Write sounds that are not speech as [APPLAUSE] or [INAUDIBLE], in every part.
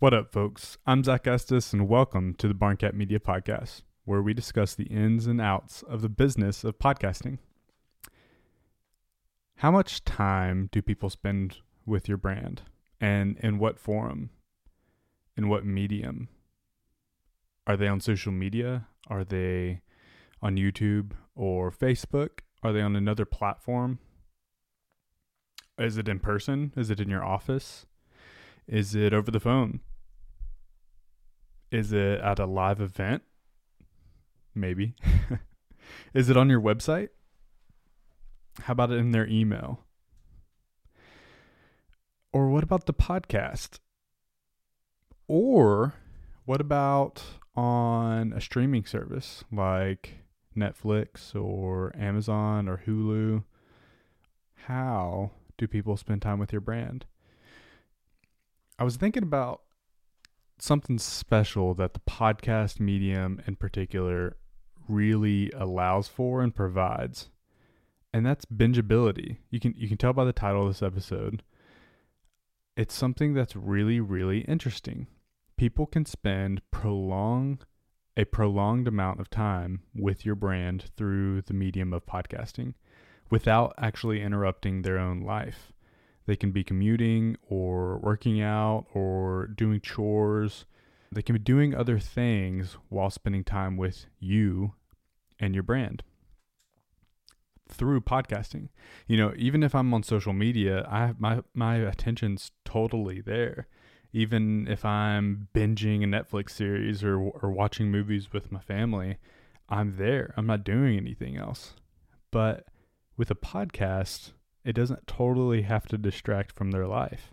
What up, folks? I'm Zach Estes, and welcome to the Barncat Media Podcast, where we discuss the ins and outs of the business of podcasting. How much time do people spend with your brand, and in what forum? In what medium? Are they on social media? Are they on YouTube or Facebook? Are they on another platform? Is it in person? Is it in your office? Is it over the phone? Is it at a live event? Maybe. [LAUGHS] Is it on your website? How about in their email? Or what about the podcast? Or what about on a streaming service like Netflix or Amazon or Hulu? How do people spend time with your brand? I was thinking about something special that the podcast medium in particular really allows for and provides. And that's bingeability. You can you can tell by the title of this episode. It's something that's really really interesting. People can spend prolong a prolonged amount of time with your brand through the medium of podcasting without actually interrupting their own life. They can be commuting or working out or doing chores. They can be doing other things while spending time with you and your brand through podcasting. You know, even if I'm on social media, I have my my attention's totally there. Even if I'm binging a Netflix series or or watching movies with my family, I'm there. I'm not doing anything else. But with a podcast, it doesn't totally have to distract from their life.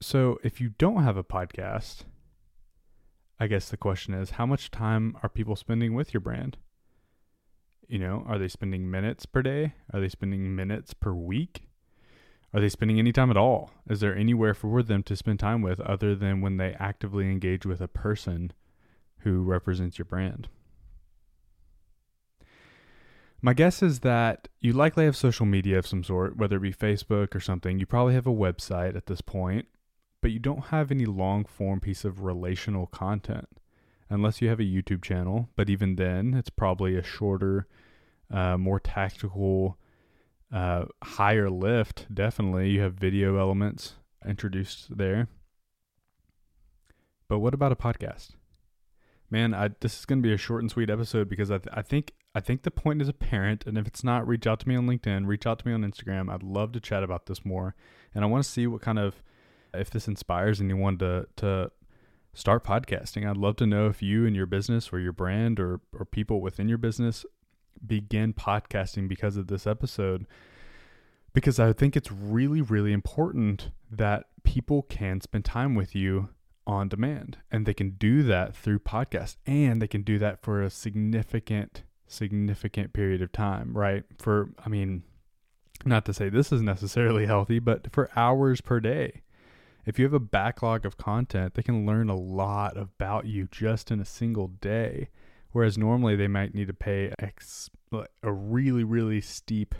So if you don't have a podcast, I guess the question is how much time are people spending with your brand? You know, are they spending minutes per day? Are they spending minutes per week? Are they spending any time at all? Is there anywhere for them to spend time with other than when they actively engage with a person who represents your brand? My guess is that you likely have social media of some sort, whether it be Facebook or something. You probably have a website at this point, but you don't have any long form piece of relational content unless you have a YouTube channel. But even then, it's probably a shorter, uh, more tactical, uh, higher lift. Definitely, you have video elements introduced there. But what about a podcast? Man, I, this is going to be a short and sweet episode because I, th- I think I think the point is apparent. And if it's not, reach out to me on LinkedIn, reach out to me on Instagram. I'd love to chat about this more, and I want to see what kind of if this inspires anyone to to start podcasting. I'd love to know if you and your business or your brand or or people within your business begin podcasting because of this episode because I think it's really really important that people can spend time with you on demand. And they can do that through podcast and they can do that for a significant, significant period of time, right? For, I mean, not to say this is necessarily [LAUGHS] healthy, but for hours per day. If you have a backlog of content, they can learn a lot about you just in a single day. Whereas normally they might need to pay a really, really steep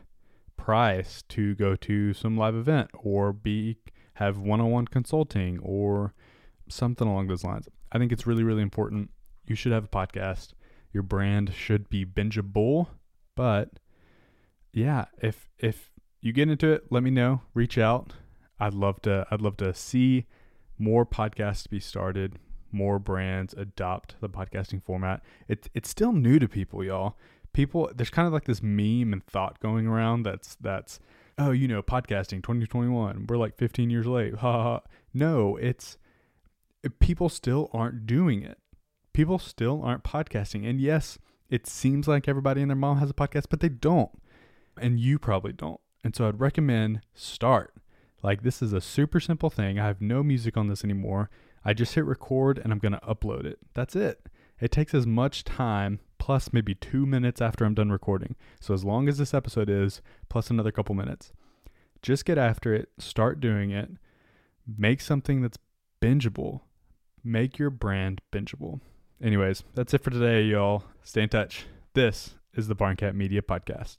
price to go to some live event or be have one-on-one consulting or something along those lines. I think it's really, really important. You should have a podcast. Your brand should be bingeable. But yeah, if if you get into it, let me know. Reach out. I'd love to I'd love to see more podcasts be started, more brands adopt the podcasting format. It's it's still new to people, y'all. People there's kind of like this meme and thought going around that's that's oh, you know, podcasting 2021. We're like 15 years late. Ha ha. No, it's people still aren't doing it. People still aren't podcasting. And yes, it seems like everybody and their mom has a podcast, but they don't. And you probably don't. And so I'd recommend start. Like this is a super simple thing. I have no music on this anymore. I just hit record and I'm going to upload it. That's it. It takes as much time plus maybe 2 minutes after I'm done recording. So as long as this episode is plus another couple minutes. Just get after it, start doing it. Make something that's bingeable Make your brand bingeable. Anyways, that's it for today, y'all. Stay in touch. This is the Barncat Media Podcast.